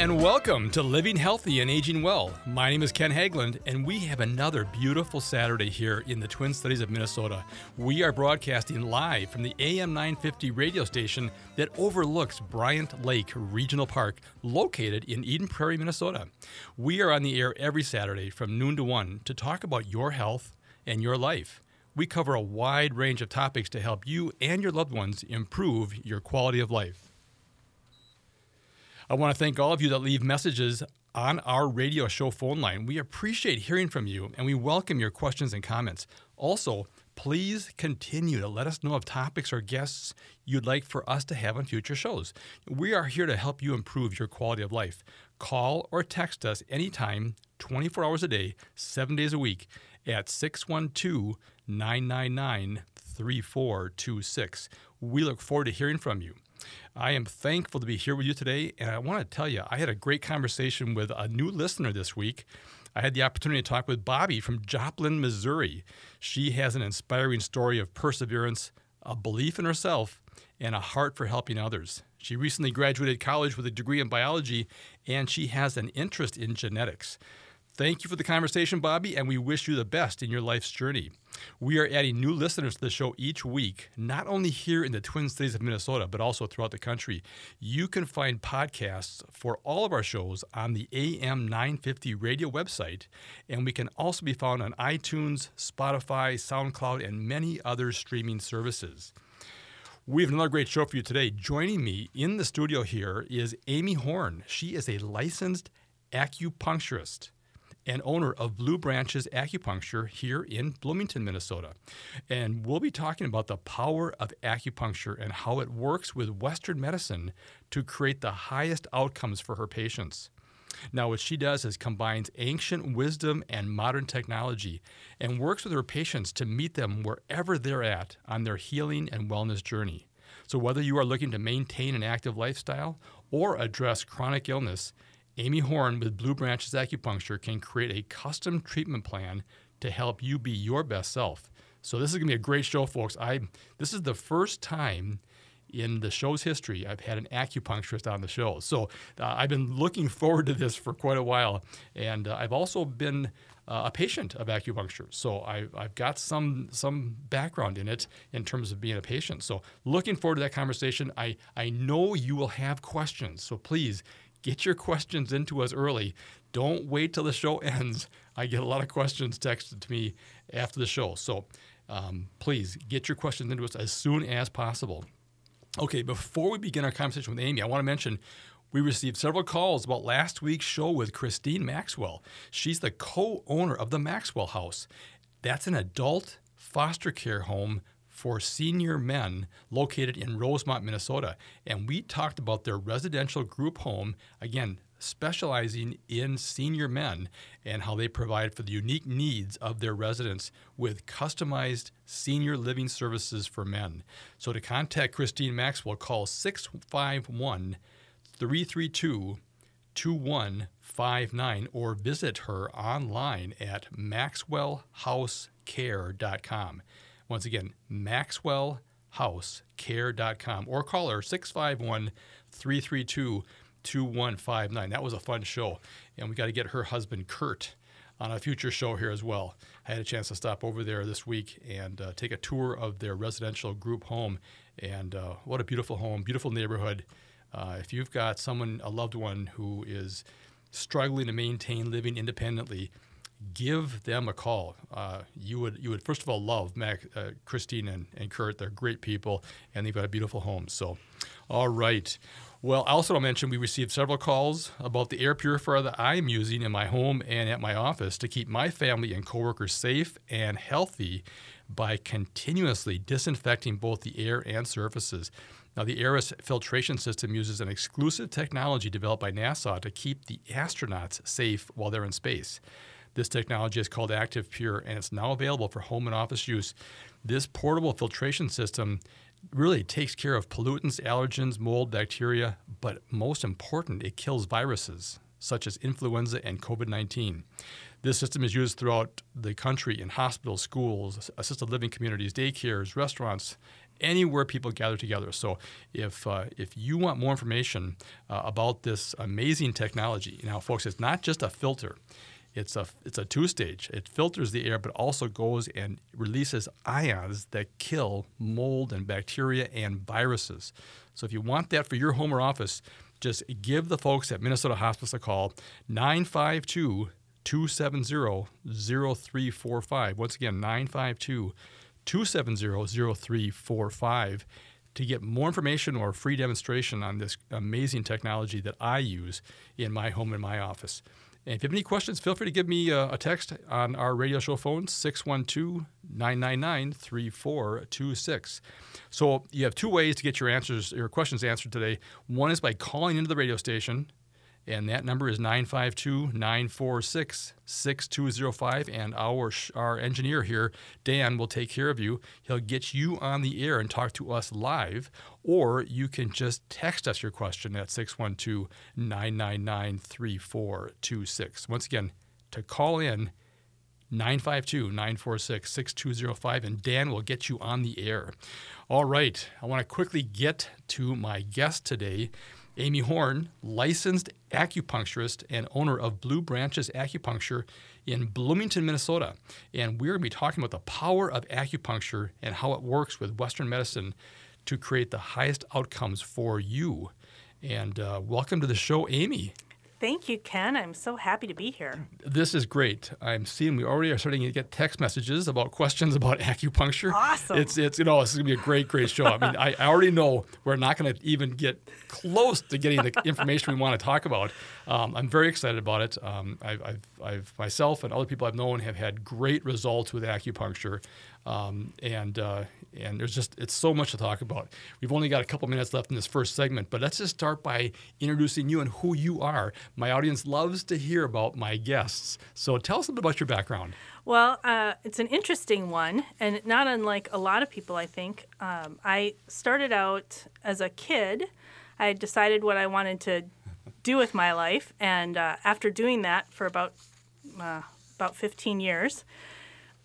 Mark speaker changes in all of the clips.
Speaker 1: and welcome to Living Healthy and Aging Well. My name is Ken Haglind, and we have another beautiful Saturday here in the Twin Cities of Minnesota. We are broadcasting live from the AM 950 radio station that overlooks Bryant Lake Regional Park, located in Eden Prairie, Minnesota. We are on the air every Saturday from noon to 1 to talk about your health and your life. We cover a wide range of topics to help you and your loved ones improve your quality of life. I want to thank all of you that leave messages on our radio show phone line. We appreciate hearing from you and we welcome your questions and comments. Also, please continue to let us know of topics or guests you'd like for us to have on future shows. We are here to help you improve your quality of life. Call or text us anytime, 24 hours a day, seven days a week at 612 999 3426. We look forward to hearing from you. I am thankful to be here with you today, and I want to tell you, I had a great conversation with a new listener this week. I had the opportunity to talk with Bobby from Joplin, Missouri. She has an inspiring story of perseverance, a belief in herself, and a heart for helping others. She recently graduated college with a degree in biology, and she has an interest in genetics. Thank you for the conversation, Bobby, and we wish you the best in your life's journey. We are adding new listeners to the show each week, not only here in the Twin Cities of Minnesota, but also throughout the country. You can find podcasts for all of our shows on the AM 950 radio website, and we can also be found on iTunes, Spotify, SoundCloud, and many other streaming services. We have another great show for you today. Joining me in the studio here is Amy Horne. She is a licensed acupuncturist and owner of Blue Branches Acupuncture here in Bloomington, Minnesota. And we'll be talking about the power of acupuncture and how it works with Western medicine to create the highest outcomes for her patients. Now, what she does is combines ancient wisdom and modern technology and works with her patients to meet them wherever they're at on their healing and wellness journey. So, whether you are looking to maintain an active lifestyle or address chronic illness, Amy Horne with Blue Branches Acupuncture can create a custom treatment plan to help you be your best self. So this is going to be a great show, folks. I this is the first time in the show's history I've had an acupuncturist on the show. So uh, I've been looking forward to this for quite a while, and uh, I've also been uh, a patient of acupuncture. So I, have got some some background in it in terms of being a patient. So looking forward to that conversation. I I know you will have questions, so please get your questions into us early. Don't wait till the show ends. I get a lot of questions texted to me after the show. So um, please get your questions into us as soon as possible. Okay, before we begin our conversation with Amy, I want to mention we received several calls about last week's show with Christine Maxwell. She's the co owner of the Maxwell House. That's an adult foster care home for senior men located in Rosemount, Minnesota. And we talked about their residential group home, again, specializing in senior men and how they provide for the unique needs of their residents with customized senior living services for men. So to contact Christine Maxwell, call 651 332 2159 or visit her online at maxwellhousecare.com. Once again, maxwellhousecare.com or call her 651 332 2159. That was a fun show. And we got to get her husband, Kurt, on a future show here as well. I had a chance to stop over there this week and uh, take a tour of their residential group home. And uh, what a beautiful home, beautiful neighborhood. Uh, if you've got someone, a loved one who is struggling to maintain living independently, give them a call. Uh, you would you would first of all love Mac, uh, Christine and, and Kurt. They're great people, and they've got a beautiful home. So, all right. Well, also I'll mention we received several calls about the air purifier that I'm using in my home and at my office to keep my family and coworkers safe and healthy by continuously disinfecting both the air and surfaces. Now, the Aerus filtration system uses an exclusive technology developed by NASA to keep the astronauts safe while they're in space. This technology is called Active Pure, and it's now available for home and office use. This portable filtration system really takes care of pollutants, allergens, mold, bacteria, but most important, it kills viruses such as influenza and COVID 19. This system is used throughout the country in hospitals, schools, assisted living communities, daycares, restaurants, anywhere people gather together. So if uh, if you want more information uh, about this amazing technology, now, folks, it's not just a filter. It's a it's a two stage. It filters the air, but also goes and releases ions that kill mold and bacteria and viruses. So if you want that for your home or office, just give the folks at Minnesota Hospice a call 952 270 0345. Once again, 952 270 0345 to get more information or a free demonstration on this amazing technology that I use in my home and my office. And if you have any questions, feel free to give me a, a text on our radio show phone, 612 999 3426. So you have two ways to get your answers, your questions answered today. One is by calling into the radio station and that number is 952 946 6205. And our, our engineer here, Dan, will take care of you. He'll get you on the air and talk to us live, or you can just text us your question at 612 999 3426. Once again, to call in, 952 946 6205, and Dan will get you on the air. All right, I want to quickly get to my guest today. Amy Horne, licensed acupuncturist and owner of Blue Branches Acupuncture in Bloomington, Minnesota. And we're going to be talking about the power of acupuncture and how it works with Western medicine to create the highest outcomes for you. And uh, welcome to the show, Amy.
Speaker 2: Thank you, Ken. I'm so happy to be here.
Speaker 1: This is great. I'm seeing we already are starting to get text messages about questions about acupuncture.
Speaker 2: Awesome.
Speaker 1: It's it's you know it's going to be a great great show. I mean I, I already know we're not going to even get close to getting the information we want to talk about. Um, I'm very excited about it. Um, I've, I've, I've myself and other people I've known have had great results with acupuncture. Um, and uh, and there's just it's so much to talk about. We've only got a couple minutes left in this first segment, but let's just start by introducing you and who you are. My audience loves to hear about my guests, so tell us a bit about your background.
Speaker 2: Well, uh, it's an interesting one, and not unlike a lot of people, I think. Um, I started out as a kid. I decided what I wanted to do with my life, and uh, after doing that for about uh, about 15 years,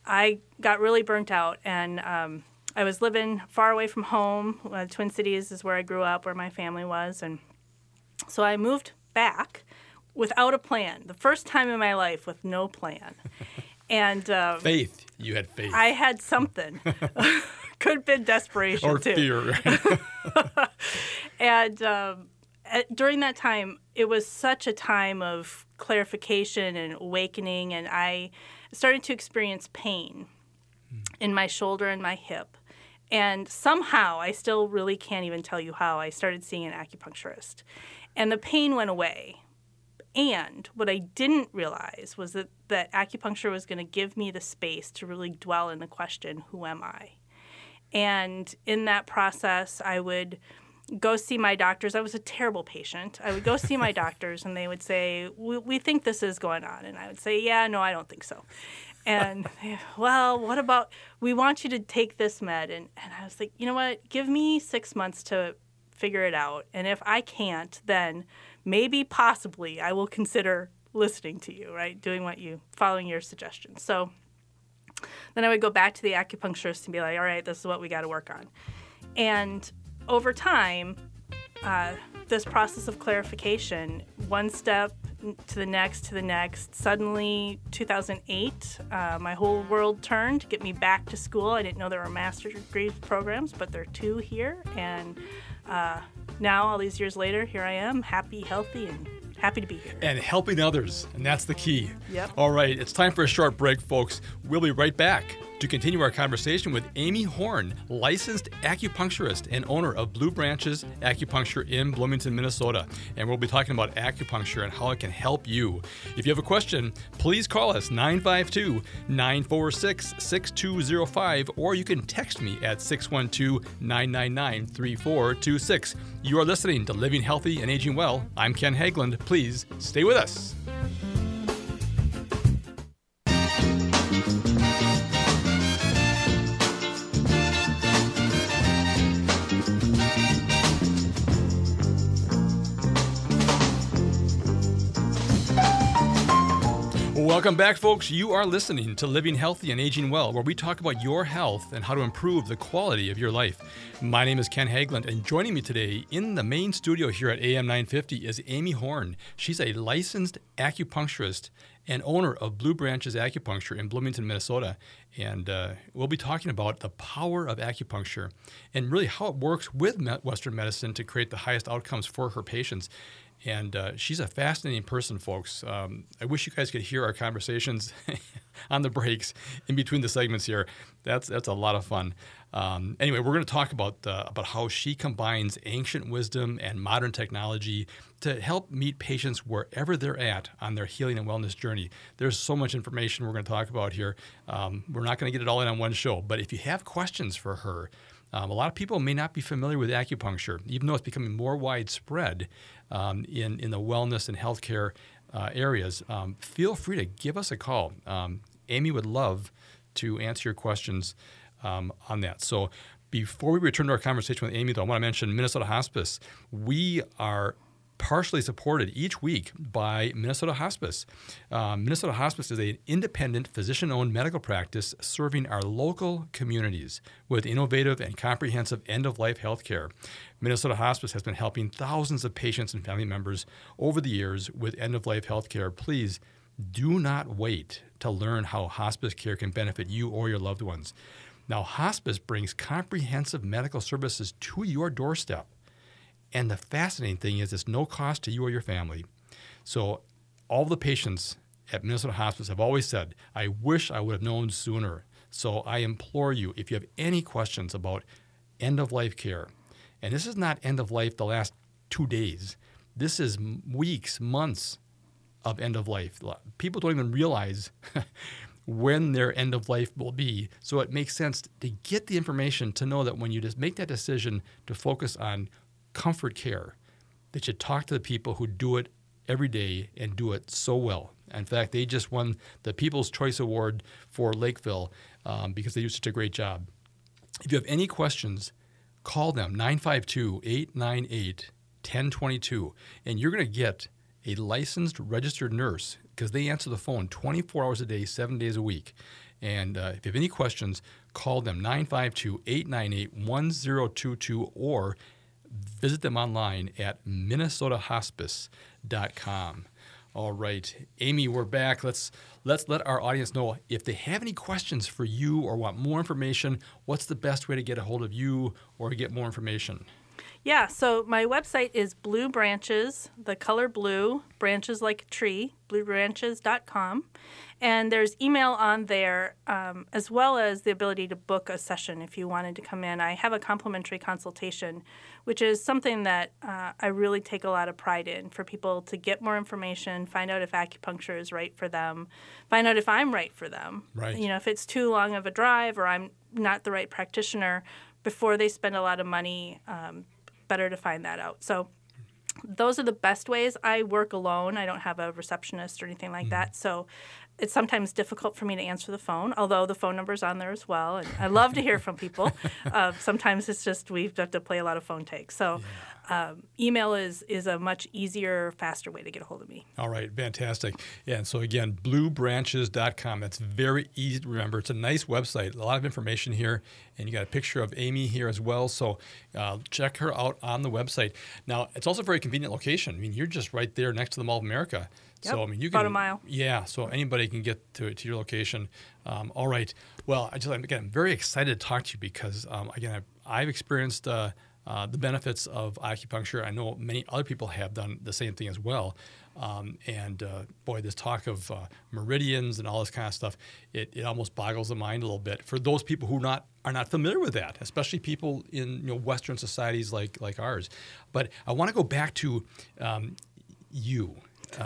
Speaker 2: I got really burnt out, and um, I was living far away from home. Uh, Twin Cities is where I grew up, where my family was, and so I moved back without a plan. The first time in my life with no plan, and um,
Speaker 1: faith. You had faith.
Speaker 2: I had something. Could have been desperation
Speaker 1: or
Speaker 2: too.
Speaker 1: fear.
Speaker 2: and um, at, during that time, it was such a time of clarification and awakening, and I started to experience pain in my shoulder and my hip. And somehow, I still really can't even tell you how, I started seeing an acupuncturist. And the pain went away. And what I didn't realize was that, that acupuncture was going to give me the space to really dwell in the question, who am I? And in that process, I would go see my doctors. I was a terrible patient. I would go see my doctors, and they would say, we, we think this is going on. And I would say, Yeah, no, I don't think so. And, well, what about, we want you to take this med. And, and I was like, You know what? Give me six months to figure it out. And if I can't, then maybe, possibly, I will consider listening to you, right? Doing what you, following your suggestions. So then I would go back to the acupuncturist and be like, All right, this is what we got to work on. And over time, uh, this process of clarification, one step to the next to the next. Suddenly, 2008, uh, my whole world turned to get me back to school. I didn't know there were master's degree programs, but there are two here. And uh, now, all these years later, here I am, happy, healthy, and happy to be here.
Speaker 1: And helping others, and that's the key.
Speaker 2: Yep.
Speaker 1: All right, it's time for a short break, folks. We'll be right back to continue our conversation with Amy Horne, licensed acupuncturist and owner of Blue Branches Acupuncture in Bloomington, Minnesota. And we'll be talking about acupuncture and how it can help you. If you have a question, please call us 952 946 6205 or you can text me at 612 999 3426. You are listening to Living Healthy and Aging Well. I'm Ken Haglind. Please stay with us. Welcome back, folks. You are listening to Living Healthy and Aging Well, where we talk about your health and how to improve the quality of your life. My name is Ken Haglind, and joining me today in the main studio here at AM 950 is Amy Horne. She's a licensed acupuncturist and owner of Blue Branches Acupuncture in Bloomington, Minnesota. And uh, we'll be talking about the power of acupuncture and really how it works with Western medicine to create the highest outcomes for her patients. And uh, she's a fascinating person, folks. Um, I wish you guys could hear our conversations on the breaks in between the segments here. That's that's a lot of fun. Um, anyway, we're going to talk about uh, about how she combines ancient wisdom and modern technology to help meet patients wherever they're at on their healing and wellness journey. There's so much information we're going to talk about here. Um, we're not going to get it all in on one show, but if you have questions for her, um, a lot of people may not be familiar with acupuncture, even though it's becoming more widespread um, in, in the wellness and healthcare uh, areas. Um, feel free to give us a call. Um, Amy would love to answer your questions um, on that. So, before we return to our conversation with Amy, though, I want to mention Minnesota Hospice. We are partially supported each week by Minnesota Hospice. Um, Minnesota Hospice is an independent physician owned medical practice serving our local communities with innovative and comprehensive end of life health care. Minnesota Hospice has been helping thousands of patients and family members over the years with end of life health care. Please do not wait to learn how hospice care can benefit you or your loved ones. Now, hospice brings comprehensive medical services to your doorstep. And the fascinating thing is, it's no cost to you or your family. So, all the patients at Minnesota Hospice have always said, I wish I would have known sooner. So, I implore you, if you have any questions about end of life care, and this is not end of life the last two days, this is weeks, months of end of life. People don't even realize when their end of life will be. So it makes sense to get the information to know that when you just make that decision to focus on comfort care that you talk to the people who do it every day and do it so well. In fact, they just won the People's Choice Award for Lakeville um, because they do such a great job. If you have any questions, call them 952 898 1022, and you're going to get a licensed registered nurse because they answer the phone 24 hours a day, seven days a week. And uh, if you have any questions, call them 952 898 1022 or visit them online at minnesotahospice.com. All right, Amy, we're back. Let's let's let our audience know if they have any questions for you or want more information. What's the best way to get a hold of you or get more information?
Speaker 2: Yeah, so my website is Blue Branches, the color blue, branches like a tree, bluebranches.com. And there's email on there, um, as well as the ability to book a session if you wanted to come in. I have a complimentary consultation, which is something that uh, I really take a lot of pride in for people to get more information, find out if acupuncture is right for them, find out if I'm right for them.
Speaker 1: Right.
Speaker 2: You know, if it's too long of a drive or I'm not the right practitioner, before they spend a lot of money um, better to find that out. So those are the best ways. I work alone. I don't have a receptionist or anything like mm. that. So it's sometimes difficult for me to answer the phone, although the phone number's on there as well. And I love to hear from people. Uh, sometimes it's just we have to play a lot of phone takes. So um, email is is a much easier, faster way to get a hold of me.
Speaker 1: All right, fantastic. Yeah, and so again, bluebranches.com. That's very easy to remember. It's a nice website, a lot of information here, and you got a picture of Amy here as well. So uh, check her out on the website. Now, it's also a very convenient location. I mean, you're just right there next to the Mall of America.
Speaker 2: Yep,
Speaker 1: so I mean, you
Speaker 2: can
Speaker 1: about
Speaker 2: a mile.
Speaker 1: Yeah, so anybody can get to to your location. Um, all right. Well, I just again, I'm very excited to talk to you because um, again, I've, I've experienced. Uh, uh, the benefits of acupuncture. I know many other people have done the same thing as well. Um, and uh, boy, this talk of uh, meridians and all this kind of stuff, it, it almost boggles the mind a little bit for those people who not are not familiar with that, especially people in you know, Western societies like like ours. But I want to go back to um, you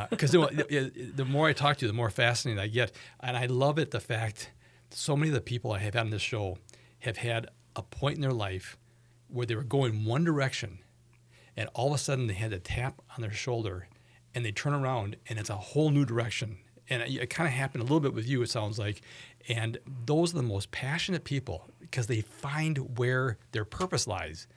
Speaker 1: because uh, the, more I talk to you, the more fascinating I get, and I love it the fact so many of the people I have had on this show have had a point in their life where they were going one direction and all of a sudden they had a tap on their shoulder and they turn around and it's a whole new direction. And it, it kind of happened a little bit with you it sounds like. And those are the most passionate people because they find where their purpose lies.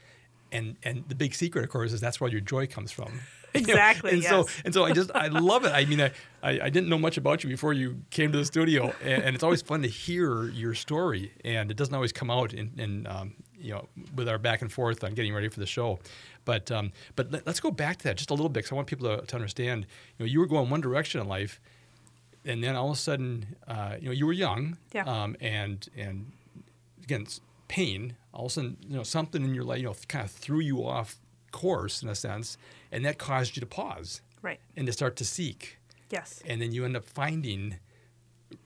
Speaker 1: And and the big secret of course is that's where your joy comes from
Speaker 2: exactly.
Speaker 1: and
Speaker 2: yes.
Speaker 1: so and so I just I love it. I mean, I, I, I didn't know much about you before you came to the studio, and, and it's always fun to hear your story, and it doesn't always come out in, in um, you know with our back and forth on getting ready for the show. But um, but let, us go back to that just a little bit because I want people to, to understand. You know, you were going one direction in life, and then all of a sudden, uh, you know, you were young,
Speaker 2: Yeah.
Speaker 1: um, and and again, pain. All of a sudden, you know, something in your life, you know, kind of threw you off course in a sense, and that caused you to pause
Speaker 2: right.
Speaker 1: and to start to seek,
Speaker 2: Yes.
Speaker 1: and then you end up finding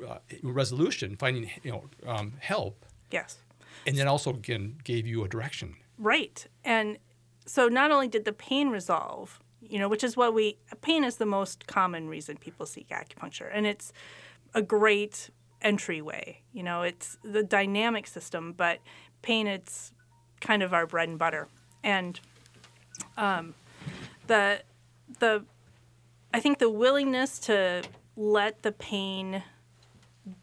Speaker 1: uh, resolution, finding you know um, help,
Speaker 2: Yes.
Speaker 1: and then also again gave you a direction.
Speaker 2: Right. And so not only did the pain resolve, you know, which is what we, pain is the most common reason people seek acupuncture. And it's a great entryway. You know, it's the dynamic system, but pain, it's kind of our bread and butter. And um, the, the, I think the willingness to let the pain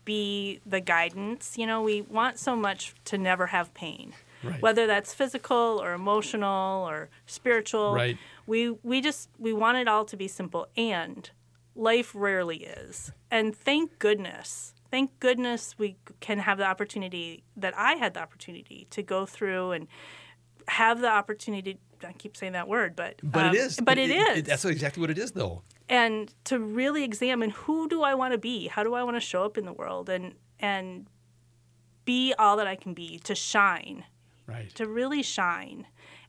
Speaker 2: be the guidance, you know, we want so much to never have pain
Speaker 1: Right.
Speaker 2: whether that's physical or emotional or spiritual.
Speaker 1: Right.
Speaker 2: We we just we want it all to be simple and life rarely is. And thank goodness. Thank goodness we can have the opportunity that I had the opportunity to go through and have the opportunity I keep saying that word, but
Speaker 1: But
Speaker 2: um,
Speaker 1: it is.
Speaker 2: But it is.
Speaker 1: that's exactly what it is, though.
Speaker 2: and to really examine who do I want to be? How do I want to show up in the world and and be all that I can be to shine
Speaker 1: Right.
Speaker 2: to really shine.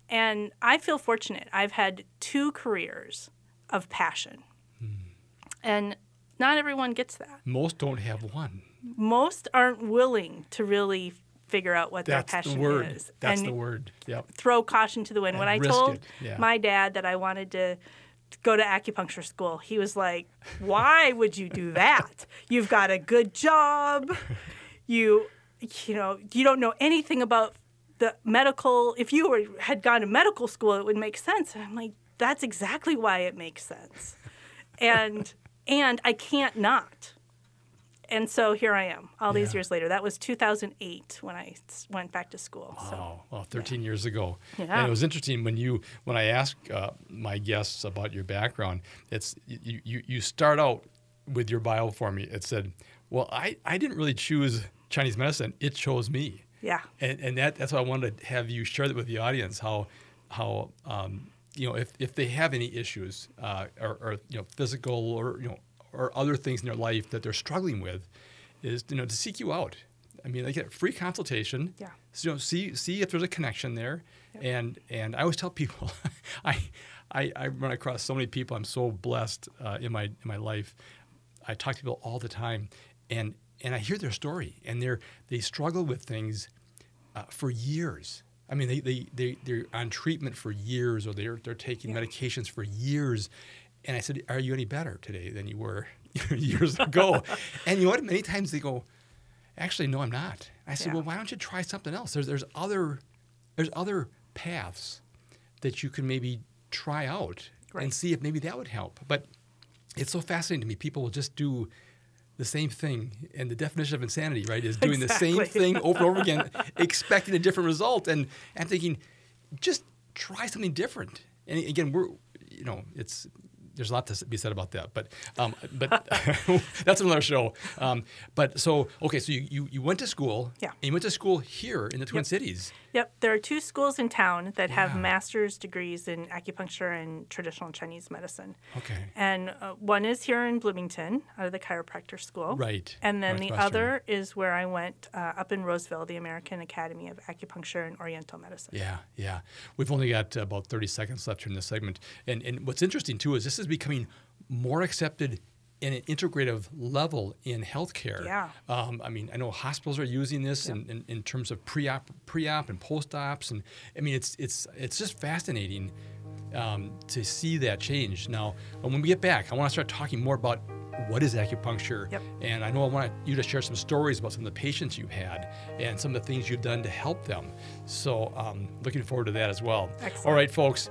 Speaker 2: And I feel fortunate. I've had two careers of passion. And not everyone gets that.
Speaker 1: Most don't have one.
Speaker 2: Most aren't willing to really figure out what
Speaker 1: That's
Speaker 2: their
Speaker 1: the
Speaker 2: passion
Speaker 1: word.
Speaker 2: is
Speaker 1: That's
Speaker 2: and
Speaker 1: the word. Yep.
Speaker 2: throw caution to the wind. when I told
Speaker 1: yeah.
Speaker 2: my dad that I wanted to go to acupuncture school, he was like, "Why would you do that? You've got a good job. You you know, you don't know anything about the medical. If you were had gone to medical school, it would make sense." And I'm like, "That's exactly why it makes sense." And and I can't not. And so here I am, all these years later. That was 2008 when I went back to school. So
Speaker 1: Oh, well, 13 years ago.
Speaker 2: Yeah.
Speaker 1: And it was interesting when you when I ask uh, my guests about your background, it's you, you you start out with your bio for me. It said, "Well, I, I didn't really choose Chinese medicine. It chose me."
Speaker 2: yeah.
Speaker 1: And and that that's why I wanted to have you share that with the audience how how um, you know if, if they have any issues uh, or, or you know physical or you know or other things in their life that they're struggling with, is you know to seek you out. I mean, they get a free consultation.
Speaker 2: Yeah.
Speaker 1: So, you know, see see if there's a connection there, and and I always tell people, I, I I run across so many people. I'm so blessed uh, in my in my life. I talk to people all the time, and and I hear their story, and they're they struggle with things uh, for years. I mean, they, they, they, they're on treatment for years or they're, they're taking
Speaker 2: Yeah.
Speaker 1: medications for years. And I said, Are you any better today than you were years ago? and you know what? Many times they go, Actually, no, I'm not. I said,
Speaker 2: Yeah.
Speaker 1: Well, why don't you try something else? There's, there's, other, there's other paths that you can maybe try out
Speaker 2: Right.
Speaker 1: and see if maybe that would help. But it's so fascinating to me. People will just do the same thing. And the definition of insanity, right, is doing the same thing over and over again, expecting a different result. And I'm thinking, just try something different. And again, we're, you know, it's, there's a lot to be said about that, but um, but that's another show. Um, but so okay, so you, you, you went to school,
Speaker 2: Yeah.
Speaker 1: and you went to school here in the Twin
Speaker 2: Yep.
Speaker 1: Cities.
Speaker 2: Yep, there are two schools in town that have master's degrees in acupuncture and traditional Chinese medicine.
Speaker 1: Okay,
Speaker 2: And uh, one is here in Bloomington, out of the chiropractor school.
Speaker 1: right.
Speaker 2: And then the other is where I went uh, up in Roseville, the American Academy of Acupuncture and Oriental Medicine.
Speaker 1: Yeah, yeah. We've only got about 30 seconds left in this segment. And, and what's interesting, too, is this is becoming more accepted in an integrative level in healthcare.
Speaker 2: Yeah.
Speaker 1: Um, I mean, I know hospitals are using this in, in, in terms of pre-op, pre-op and post-ops. And I mean, it's, it's, it's just fascinating um, to see that change. Now, when we get back, I want to start talking more about what is acupuncture.
Speaker 2: Yep.
Speaker 1: And I know I want you to share some stories about some of the patients you've had and some of the things you've done to help them. So, um, looking forward to that as well.
Speaker 2: Excellent.
Speaker 1: All right, folks.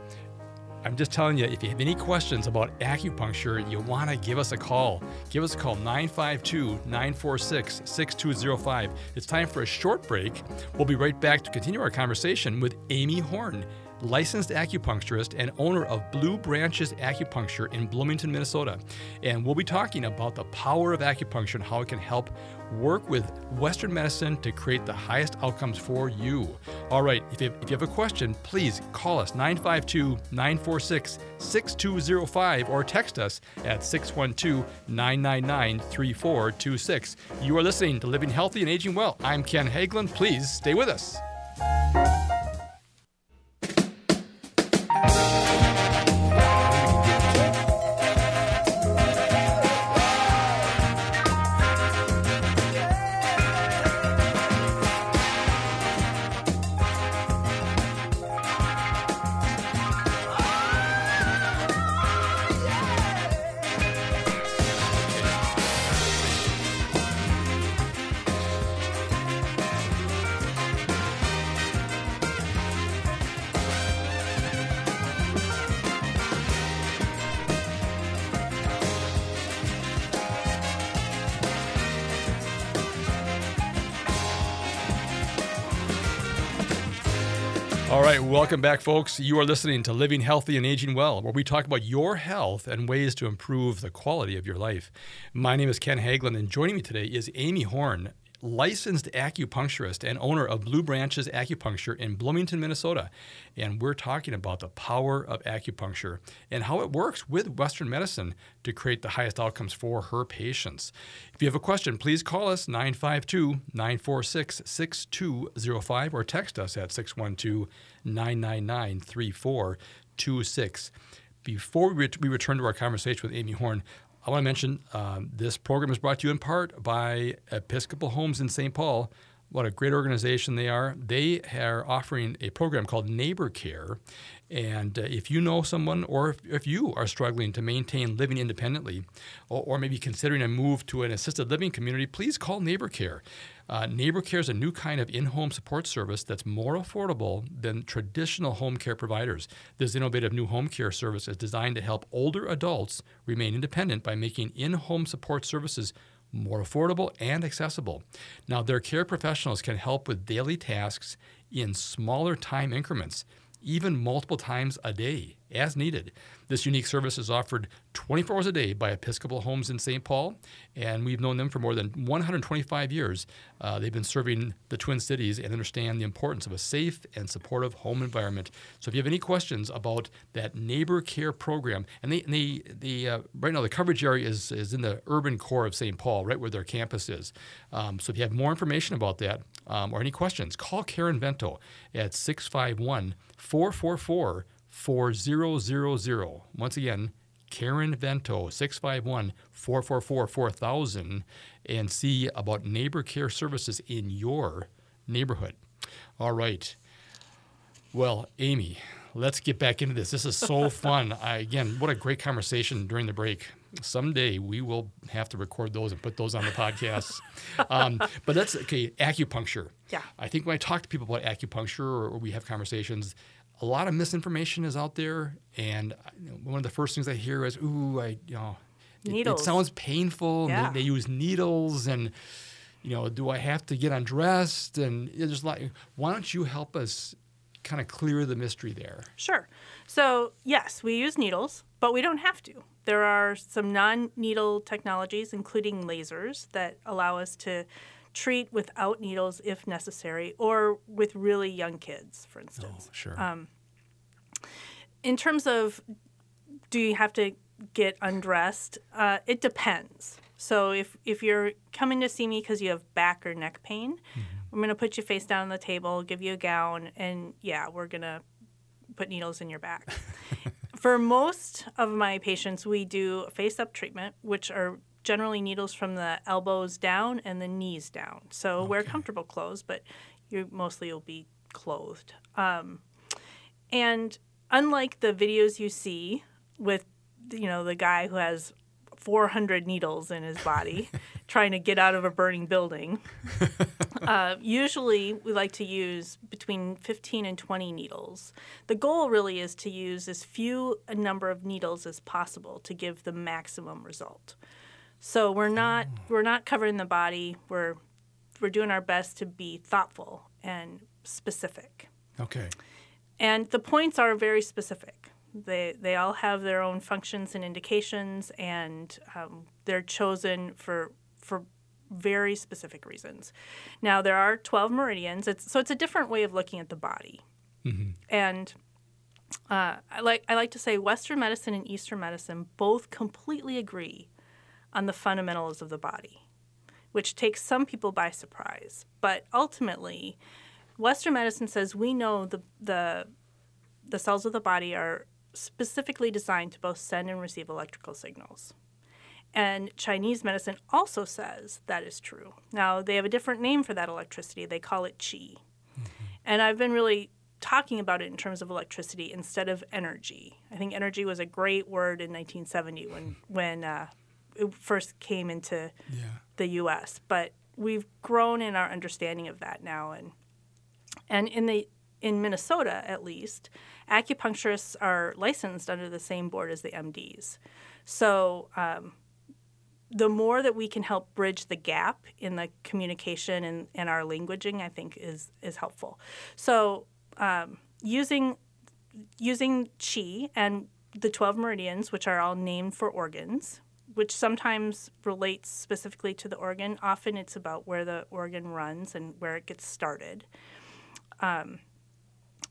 Speaker 1: I'm just telling you, if you have any questions about acupuncture, you want to give us a call. Give us a call, 952 946 6205. It's time for a short break. We'll be right back to continue our conversation with Amy Horne, licensed acupuncturist and owner of Blue Branches Acupuncture in Bloomington, Minnesota. And we'll be talking about the power of acupuncture and how it can help work with Western medicine to create the highest outcomes for you. All right, if you, if you have a question, please call us 952 946 6205 or text us at 612 999 3426. You are listening to Living Healthy and Aging Well. I'm Ken Haglind. Please stay with us. Welcome back, folks. You are listening to Living Healthy and Aging Well, where we talk about your health and ways to improve the quality of your life. My name is Ken Haglind, and joining me today is Amy Horne, licensed acupuncturist and owner of Blue Branches Acupuncture in Bloomington, Minnesota. And we're talking about the power of acupuncture and how it works with Western medicine to create the highest outcomes for her patients. If you have a question, please call us 952 946 6205 or text us at 612 999 3426. Before we, ret- we return to our conversation with Amy Horne, I want to mention um, this program is brought to you in part by Episcopal Homes in St. Paul. What a great organization they are. They are offering a program called Neighbor Care. And uh, if you know someone or if, if you are struggling to maintain living independently or, or maybe considering a move to an assisted living community, please call Neighbor Care. Uh, Neighbor Care is a new kind of in home support service that's more affordable than traditional home care providers. This innovative new home care service is designed to help older adults remain independent by making in home support services more affordable and accessible. Now, their care professionals can help with daily tasks in smaller time increments, even multiple times a day as needed. This unique service is offered 24 hours a day by Episcopal Homes in St. Paul, and we've known them for more than 125 years. Uh, they've been serving the Twin Cities and understand the importance of a safe and supportive home environment. So if you have any questions about that neighbor care program, and they, and they, they uh, right now the coverage area is, is in the urban core of St. Paul, right where their campus is. Um, so if you have more information about that um, or any questions, call Karen Vento at 651 444 4000. Once again, Karen Vento, 651 444 4000, and see about neighbor care services in your neighborhood. All right. Well, Amy, let's get back into this. This is so fun. I, again, what a great conversation during the break. Someday we will have to record those and put those on the podcast. um, but that's okay. Acupuncture.
Speaker 2: Yeah.
Speaker 1: I think when I talk to people about acupuncture or, or we have conversations, a lot of misinformation is out there, and one of the first things I hear is, "Ooh, I you know, it, it sounds painful.
Speaker 2: Yeah.
Speaker 1: They, they use needles, and you know, do I have to get undressed?" And there's like, why don't you help us kind of clear the mystery there?
Speaker 2: Sure. So, yes, we use needles, but we don't have to. There are some non needle technologies, including lasers, that allow us to treat without needles if necessary, or with really young kids, for instance.
Speaker 1: Oh, sure.
Speaker 2: In terms of do you have to get undressed? Uh, it depends. So if, if you're coming to see me because you have back or neck pain, I'm going to put you face down on the table, give you a gown, and yeah, we're going to put needles in your back. For most of my patients, we do face up treatment, which are generally needles from the elbows down and the knees down. So wear comfortable clothes, but you mostly will be clothed. Um, and unlike the videos you see with, you know, the guy who has 400 needles in his body trying to get out of a burning building, uh, usually we like to use between 15 and 20 needles. The goal really is to use as few a number of needles as possible to give the maximum result. So we're not we're not covering the body. We're we're doing our best to be thoughtful and specific.
Speaker 1: okay.
Speaker 2: and the points are very specific. They they all have their own functions and indications, and um, they're chosen for for very specific reasons. Now there are twelve meridians. It's, so it's a different way of looking at the body, and uh, I like I like to say Western medicine and Eastern medicine both completely agree on the fundamentals of the body, which takes some people by surprise. But ultimately, Western medicine says we know the the the cells of the body are specifically designed to both send and receive electrical signals. And Chinese medicine also says that is true. Now, they have a different name for that electricity. They call it qi. And I've been really talking about it in terms of electricity instead of energy. I think energy was a great word in 1970 when when uh, it first came into
Speaker 1: Yeah.
Speaker 2: the U.S. But we've grown in our understanding of that now, and and in the in Minnesota at least, acupuncturists are licensed under the same board as the MDs. So um, the more that we can help bridge the gap in the communication and, and our languaging, I think is is helpful. So um, using using chi and the 12 meridians, which are all named for organs, which sometimes relates specifically to the organ. Often it's about where the organ runs and where it gets started. Um,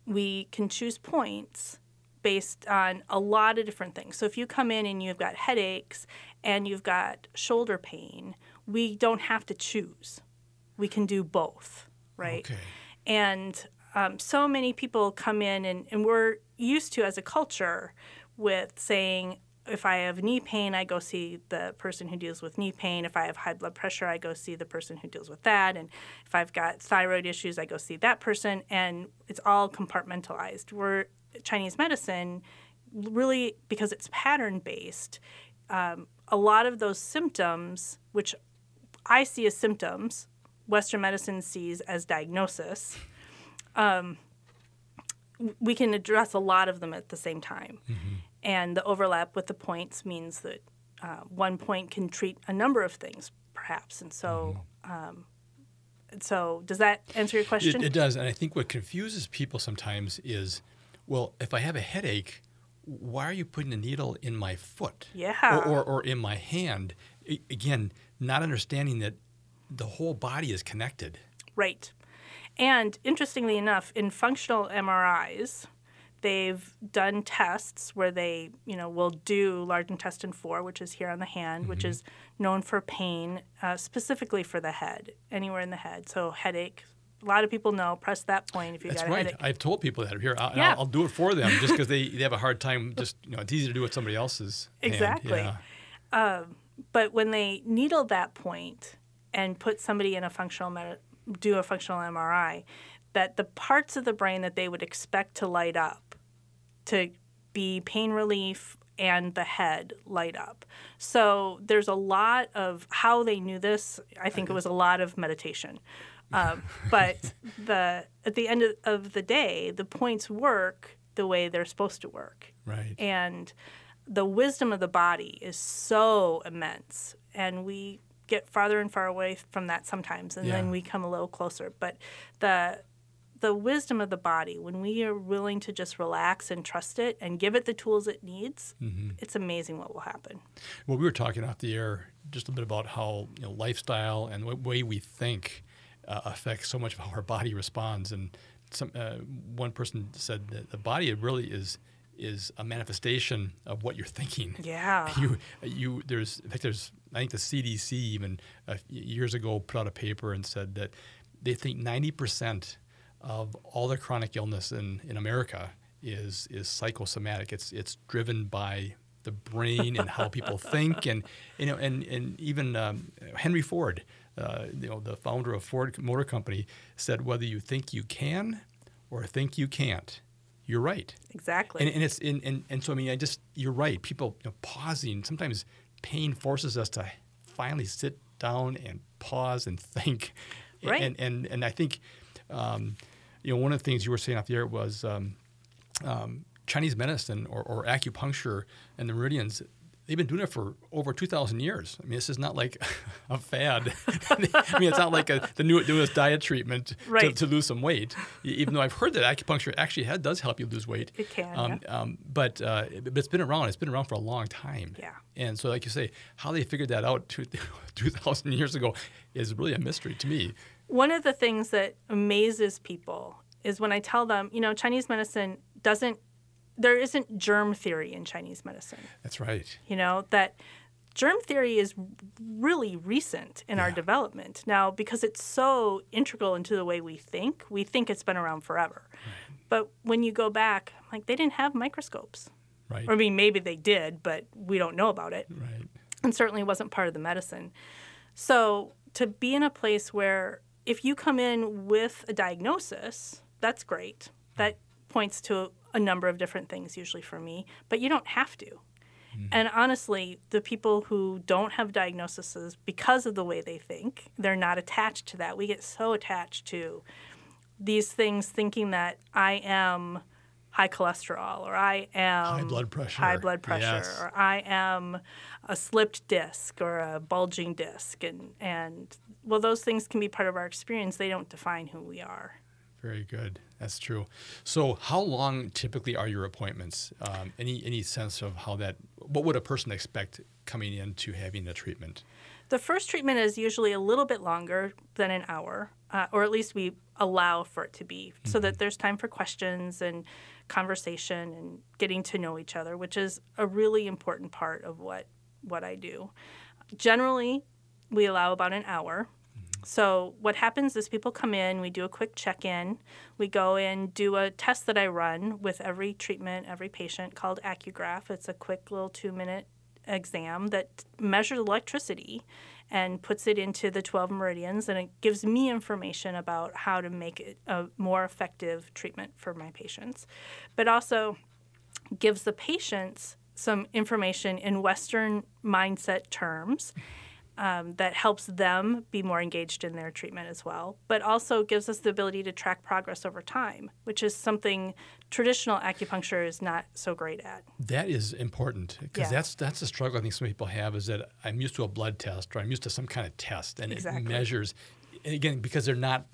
Speaker 2: we can choose points based on a lot of different things. So if you come in and you've got headaches and you've got shoulder pain, we don't have to choose. We can do both, right?
Speaker 1: Okay.
Speaker 2: And um, so many people come in, and, and we're used to as a culture with saying, if I have knee pain, I go see the person who deals with knee pain. If I have high blood pressure, I go see the person who deals with that. And if I've got thyroid issues, I go see that person. And it's all compartmentalized. We're Chinese medicine, really, because it's pattern based, um, a lot of those symptoms, which I see as symptoms, Western medicine sees as diagnosis. Um, we can address a lot of them at the same time. And the overlap with the points means that uh, one point can treat a number of things, perhaps. And so, um, so does that answer your question?
Speaker 1: It, it does, and I think what confuses people sometimes is, well, if I have a headache, why are you putting a needle in my foot?
Speaker 2: Yeah.
Speaker 1: Or, or, or in my hand? A- again, not understanding that the whole body is connected.
Speaker 2: Right. And interestingly enough, in functional MRIs, they've done tests where they, you know, will do large intestine 4, which is here on the hand, which is known for pain, uh, specifically for the head, anywhere in the head. So headache. A lot of people know, press that point if you
Speaker 1: That's
Speaker 2: got a
Speaker 1: right.
Speaker 2: headache.
Speaker 1: I've told people that here. I'll,
Speaker 2: Yeah.
Speaker 1: I'll, I'll do it for them just because they, they have a hard time. Just you know, it's easy to do with somebody else's.
Speaker 2: Exactly.
Speaker 1: Yeah.
Speaker 2: But when they needle that point and put somebody in a functional med- do a functional MRI, that the parts of the brain that they would expect to light up to be pain relief and the head light up. So there's a lot of how they knew this. I think it was a lot of meditation. Um, but the at the end of, the day, the points work the way they're supposed to work
Speaker 1: Right.
Speaker 2: and the wisdom of the body is so immense and we get farther and far away from that sometimes and
Speaker 1: Yeah.
Speaker 2: then we come a little closer but the the wisdom of the body when we are willing to just relax and trust it and give it the tools it needs it's amazing what will happen
Speaker 1: Well, we were talking off the air just a bit about how you know, lifestyle and the way we think uh, affects so much of how our body responds. And some uh, one person said that the body really is is a manifestation of what you're thinking.
Speaker 2: yeah
Speaker 1: You you there's in fact there's I think the CDC even uh, years ago put out a paper and said that they think 90 percent of all the chronic illness in, in America is is psychosomatic. It's it's driven by the brain and how people think and you know and and even um, Henry Ford, uh, you know the founder of Ford Motor Company, said whether you think you can or think you can't, you're right.
Speaker 2: exactly
Speaker 1: And, and it's and, and, and so I mean I just you're right. People you know, pausing sometimes pain forces us to finally sit down and pause and think.
Speaker 2: Right.
Speaker 1: And and and I think um, you know one of the things you were saying off the air was um, um, Chinese medicine or, or acupuncture and the meridians. they've been doing it for over 2,000 years. I mean, this is not like a fad. I mean, it's not like a, the new, newest diet treatment
Speaker 2: right.
Speaker 1: to, to, lose some weight, even though I've heard that acupuncture actually has, does help you lose weight.
Speaker 2: It can. Um, yeah. um,
Speaker 1: but, uh, but it's been around. It's been around for a long time.
Speaker 2: Yeah.
Speaker 1: And so, like you say, how they figured that out 2,000 years ago is really a mystery to me.
Speaker 2: One of the things that amazes people is when I tell them, you know, Chinese medicine doesn't there isn't germ theory in Chinese medicine.
Speaker 1: That's right.
Speaker 2: You know, that germ theory is really recent in yeah. our development. Now, because it's so integral into the way we think, we think it's been around forever. Right. But when you go back, like they didn't have microscopes.
Speaker 1: Right.
Speaker 2: Or, I mean, maybe they did, but we don't know about it.
Speaker 1: Right.
Speaker 2: And certainly wasn't part of the medicine. So to be in a place where if you come in with a diagnosis, that's great. That points to a number of different things usually for me, but you don't have to. Mm-hmm. And honestly, the people who don't have diagnoses because of the way they think, they're not attached to that. We get so attached to these things thinking that I am high cholesterol or I am
Speaker 1: high blood pressure,
Speaker 2: high blood pressure
Speaker 1: yes.
Speaker 2: or I am a slipped disc or a bulging disc and and well those things can be part of our experience they don't define who we are.
Speaker 1: Very good. That's true. So, how long typically are your appointments? Um, any any sense of how that? What would a person expect coming into having the treatment?
Speaker 2: The first treatment is usually a little bit longer than an hour, uh, or at least we allow for it to be, mm-hmm. so that mm-hmm. there's time for questions and conversation and getting to know each other, which is a really important part of what what I do. Generally, we allow about an hour. Mm-hmm. So what happens is people come in, we do a quick check-in, we go in, do a test that I run with every treatment, every patient called AcuGraph. It's a quick little two-minute exam that measures electricity and puts it into the 12 meridians and it gives me information about how to make it a more effective treatment for my patients. But also gives the patients some information in western mindset terms um, that helps them be more engaged in their treatment as well, but also gives us the ability to track progress over time, which is something traditional acupuncture is not so great at.
Speaker 1: That is important because yeah. that's that's the struggle I think some people have is that I'm used to a blood test or I'm used to some kind of test and
Speaker 2: exactly.
Speaker 1: it measures again because they're not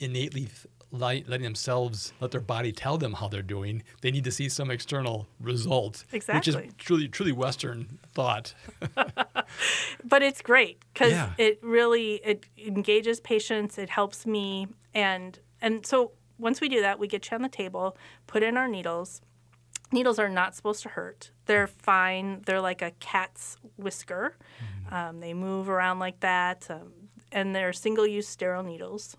Speaker 1: innately letting themselves let their body tell them how they're doing. They need to see some external result,
Speaker 2: exactly.
Speaker 1: which is truly truly Western thought.
Speaker 2: but it's great because yeah. it really it engages patients. It helps me, and and so once we do that, we get you on the table, put in our needles. Needles are not supposed to hurt. They're fine. They're like a cat's whisker. Mm-hmm. Um, they move around like that, um, and they're single-use sterile needles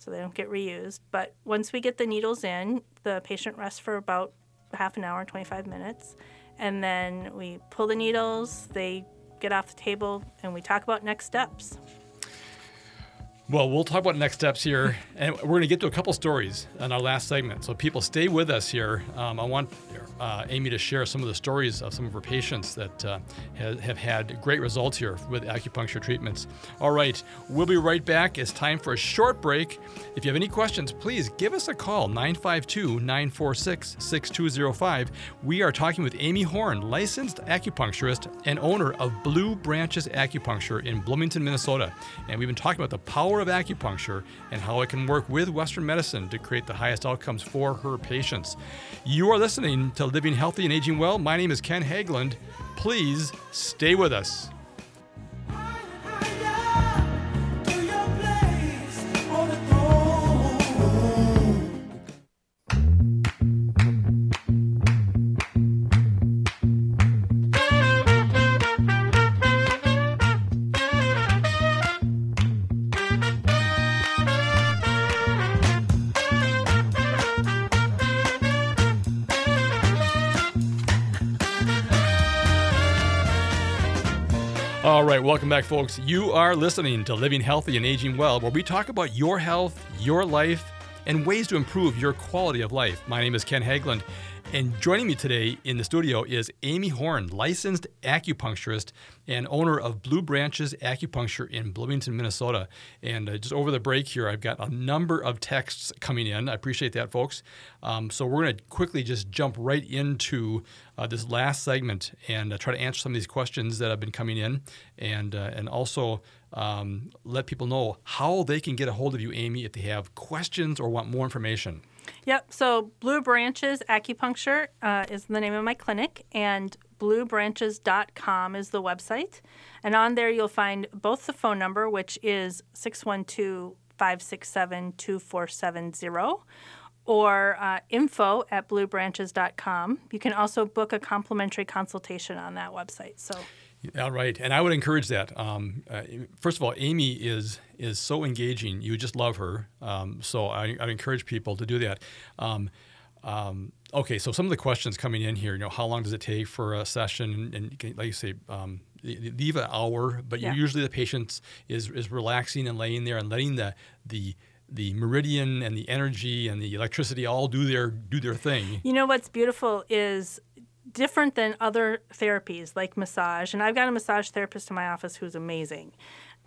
Speaker 2: so they don't get reused. But once we get the needles in, the patient rests for about half an hour, 25 minutes, and then we pull the needles, they get off the table, and we talk about next steps.
Speaker 1: Well, we'll talk about next steps here, and we're going to get to a couple stories in our last segment. So, people, stay with us here. Um, I want uh, Amy to share some of the stories of some of her patients that uh, have, had great results here with acupuncture treatments. All right, we'll be right back. It's time for a short break. If you have any questions, please give us a call 952 946 6205. We are talking with Amy Horne, licensed acupuncturist and owner of Blue Branches Acupuncture in Bloomington, Minnesota. And we've been talking about the power of acupuncture and how it can work with Western medicine to create the highest outcomes for her patients. You are listening to Living Healthy and Aging Well. My name is Ken Haglind. Please stay with us. Welcome back, folks. You are listening to Living Healthy and Aging Well, where we talk about your health, your life, and ways to improve your quality of life. My name is Ken Haglind, And joining me today in the studio is Amy Horne, licensed acupuncturist and owner of Blue Branches Acupuncture in Bloomington, Minnesota. And uh, just over the break here, I've got a number of texts coming in. I appreciate that, folks. Um, so we're going to quickly just jump right into uh, this last segment and uh, try to answer some of these questions that have been coming in, and uh, and also um, let people know how they can get a hold of you, Amy, if they have questions or want more information.
Speaker 2: Yep. So Blue Branches Acupuncture uh, is the name of my clinic, and bluebranches.com is the website. And on there, you'll find both the phone number, which is 612 567 2470, or uh, info at bluebranches.com. You can also book a complimentary consultation on that website. So
Speaker 1: all right, and I would encourage that. Um, uh, first of all, Amy is is so engaging; you just love her. Um, so I, I encourage people to do that. Um, um, okay, so some of the questions coming in here. You know, how long does it take for a session? And, like you say, um, leave an hour, but yeah. usually the patient is is relaxing and laying there and letting the the the meridian and the energy and the electricity all do their do their thing.
Speaker 2: You know what's beautiful is different than other therapies like massage. And I've got a massage therapist in my office who's amazing.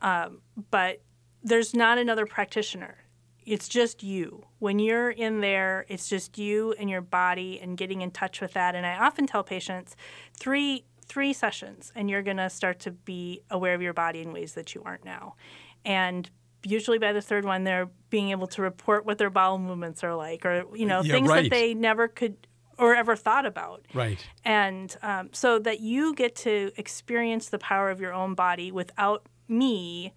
Speaker 2: Um, but there's not another practitioner. It's just you. When you're in there, it's just you and your body and getting in touch with that. And I often tell patients three three sessions and you're going to start to be aware of your body in ways that you aren't now. And usually by the third one they're being able to report what their bowel movements are like or you know yeah, things right. that they never could or ever thought about.
Speaker 1: Right.
Speaker 2: And um, so that you get to experience the power of your own body without me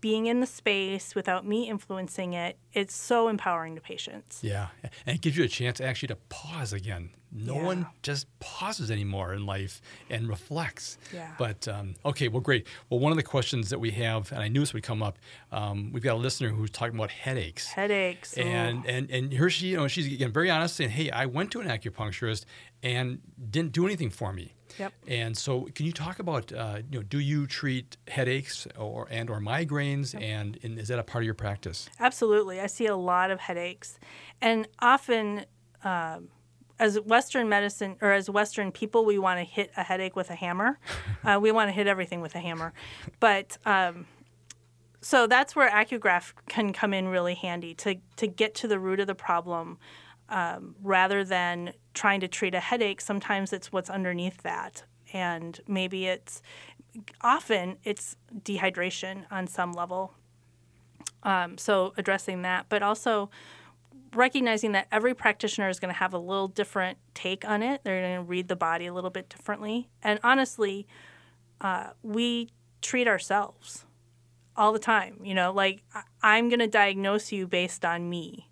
Speaker 2: being in the space, without me influencing it, it's so empowering to patients.
Speaker 1: Yeah. And it gives you a chance actually to pause again no yeah. one just pauses anymore in life and reflects.
Speaker 2: Yeah.
Speaker 1: But um, okay, well, great. Well, one of the questions that we have, and I knew this would come up, um, we've got a listener who's talking about headaches.
Speaker 2: Headaches.
Speaker 1: And oh. and and here she, you know, she's again very honest, saying, "Hey, I went to an acupuncturist and didn't do anything for me."
Speaker 2: Yep.
Speaker 1: And so, can you talk about, uh, you know, do you treat headaches or and or migraines, yep. and, and is that a part of your practice?
Speaker 2: Absolutely, I see a lot of headaches, and often. Um, as Western medicine or as Western people, we want to hit a headache with a hammer. Uh, we want to hit everything with a hammer, but um, so that's where AcuGraph can come in really handy to to get to the root of the problem, um, rather than trying to treat a headache. Sometimes it's what's underneath that, and maybe it's often it's dehydration on some level. Um, so addressing that, but also recognizing that every practitioner is going to have a little different take on it. They're going to read the body a little bit differently. And honestly, uh, we treat ourselves all the time. You know, like I'm going to diagnose you based on me,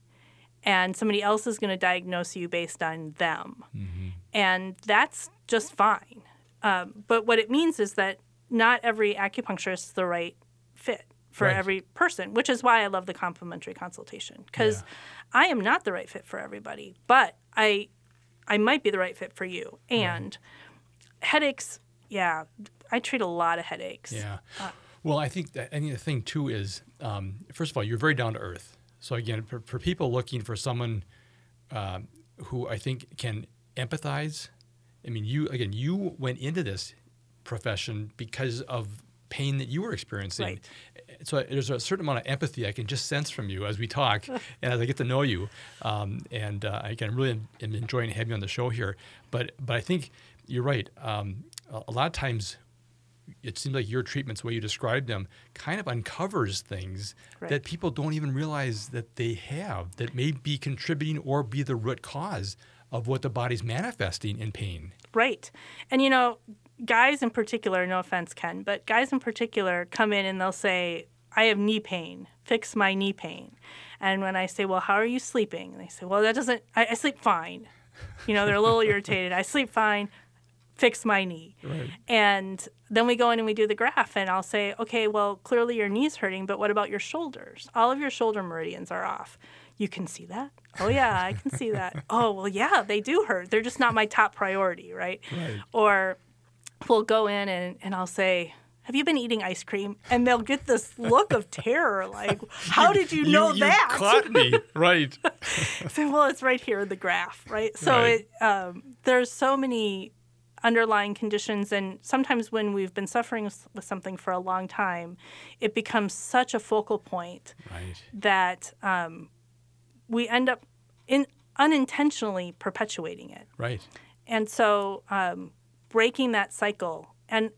Speaker 2: and somebody else is going to diagnose you based on them. Mm-hmm. And that's just fine. Um, but what it means is that not every acupuncturist is the right fit for right. every person, which is why I love the complimentary consultation because yeah. I am not the right fit for everybody, but I I might be the right fit for you. And right. headaches, yeah, I treat a lot of headaches.
Speaker 1: Yeah. Uh, well, I think that, I think the thing too is, um, first of all, you're very down to earth. So again, for, for people looking for someone uh, who I think can empathize, I mean, you again, you went into this profession because of pain that you were experiencing.
Speaker 2: Right.
Speaker 1: So there's a certain amount of empathy I can just sense from you as we talk and as I get to know you. Um, and uh, again, really am, am, enjoying having you on the show here. But but I think you're right. Um, a, lot of times it seems like your treatments, the way you describe them, kind of uncovers things right. that people don't even realize that they have that may be contributing or be the root cause of what the body's manifesting in pain.
Speaker 2: Right. And you know, guys in particular, no offense, Ken, but guys in particular come in and they'll say, I have knee pain, fix my knee pain. And when I say, Well, how are you sleeping? And they say, Well, that doesn't, I, I sleep fine. You know, they're a little irritated. I sleep fine, fix my knee.
Speaker 1: Right.
Speaker 2: And then we go in and we do the graph, and I'll say, Okay, well, clearly your knee's hurting, but what about your shoulders? All of your shoulder meridians are off. You can see that? Oh, yeah, I can see that. oh, well, yeah, they do hurt. They're just not my top priority, right?
Speaker 1: right.
Speaker 2: Or, we'll go in and, and I'll say, have you been eating ice cream? And they'll get this look of terror, like, how did you know
Speaker 1: you,
Speaker 2: that?
Speaker 1: You caught me, right?
Speaker 2: so, well, it's right here in the graph, right? So
Speaker 1: Right.
Speaker 2: it um, there's so many underlying conditions, and sometimes when we've been suffering with something for a long time, it becomes such a focal point
Speaker 1: Right.
Speaker 2: that um, we end up in unintentionally perpetuating it.
Speaker 1: Right.
Speaker 2: And so um, breaking that cycle, and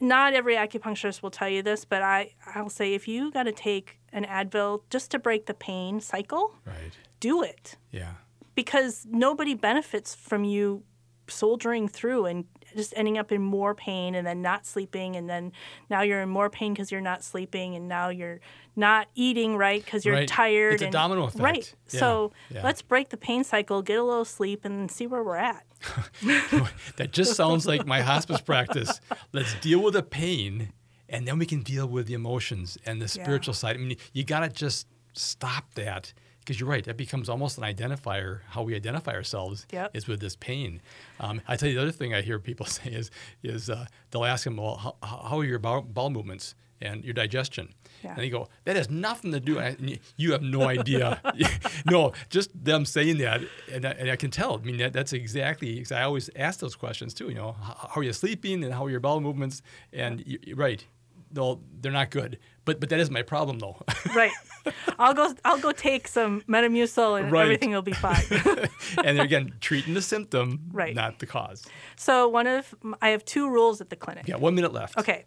Speaker 2: not every acupuncturist will tell you this, but I, I'll say if you got to take an Advil just to break the pain cycle,
Speaker 1: Right.
Speaker 2: do it
Speaker 1: Yeah.
Speaker 2: because nobody benefits from you soldiering through and just ending up in more pain and then not sleeping and then now you're in more pain because you're not sleeping and now you're not eating right because you're
Speaker 1: Right.
Speaker 2: tired
Speaker 1: It's a domino effect.
Speaker 2: right
Speaker 1: Yeah.
Speaker 2: so
Speaker 1: Yeah.
Speaker 2: let's break the pain cycle get a little sleep and see where we're at
Speaker 1: That just sounds like my hospice practice. Let's deal with the pain, and then we can deal with the emotions and the spiritual side. I mean, you got to just stop that because you're right. That becomes almost an identifier. How we identify ourselves
Speaker 2: Yep.
Speaker 1: is with this pain. Um, I tell you, the other thing I hear people say is, is uh, they'll ask them, well, how, how are your bowel, bowel movements and your digestion?
Speaker 2: Yeah.
Speaker 1: And they go, that has nothing to do. And you- have no idea. no, just them saying that, and I, and I can tell. I mean, that, that's exactly. 'cause I always ask those questions too. You know, how, how are you sleeping, and how are your bowel movements? And you, right, they'll they're not good. But but that is my problem though.
Speaker 2: right i'll go i'll go take some metamucil and
Speaker 1: Right.
Speaker 2: everything will be fine
Speaker 1: and again treating the symptom,
Speaker 2: Right.
Speaker 1: not the cause.
Speaker 2: so one of i have two rules at the clinic
Speaker 1: Yeah, one minute left.
Speaker 2: Okay.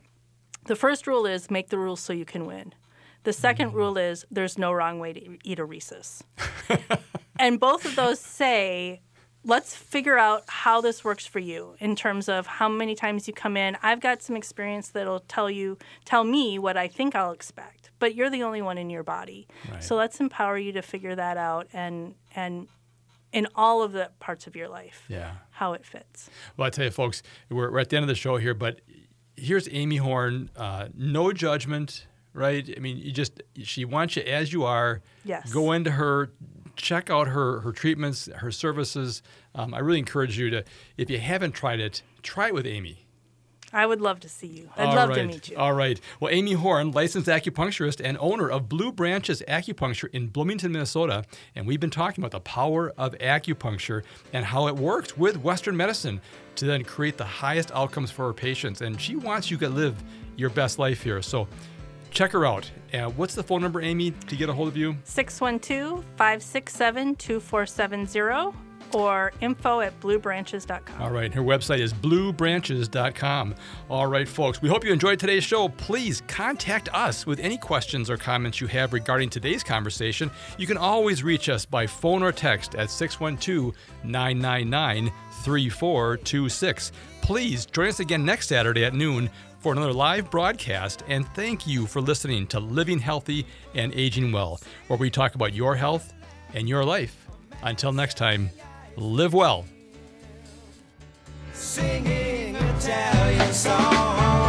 Speaker 2: The first rule is make the rules so you can win. The second mm. rule is there's no wrong way to eat a Reese's. and both of those say, let's figure out how this works for you in terms of how many times you come in. I've got some experience that'll tell you, tell me what I think I'll expect, but you're the only one in your body.
Speaker 1: Right.
Speaker 2: So let's empower you to figure that out and and in all of the parts of your life,
Speaker 1: Yeah.
Speaker 2: how it fits.
Speaker 1: Well, I tell you, folks, we're, we're at the end of the show here, but here's Amy Horne. Uh, no judgment, right? I mean, you just she wants you as you are.
Speaker 2: Yes.
Speaker 1: Go into her, check out her her treatments, her services. Um, I really encourage you to, if you haven't tried it, try it with Amy.
Speaker 2: I would love to see you. I'd
Speaker 1: All
Speaker 2: love to meet you.
Speaker 1: All right. Well, Amy Horne, licensed acupuncturist and owner of Blue Branches Acupuncture in Bloomington, Minnesota. And we've been talking about the power of acupuncture and how it works with Western medicine to then create the highest outcomes for her patients. And she wants you to live your best life here. So check her out. Uh, what's the phone number, Amy, to get a hold of you?
Speaker 2: 612 567 2470 or info at bluebranches.com.
Speaker 1: All right. Her website is bluebranches.com. All right, folks. We hope you enjoyed today's show. Please contact us with any questions or comments you have regarding today's conversation. You can always reach us by phone or text at 612 999 3426. Please join us again next Saturday at noon for another live broadcast. And thank you for listening to Living Healthy and Aging Well, where we talk about your health and your life. Until next time, live well.
Speaker 3: singing Italian songs.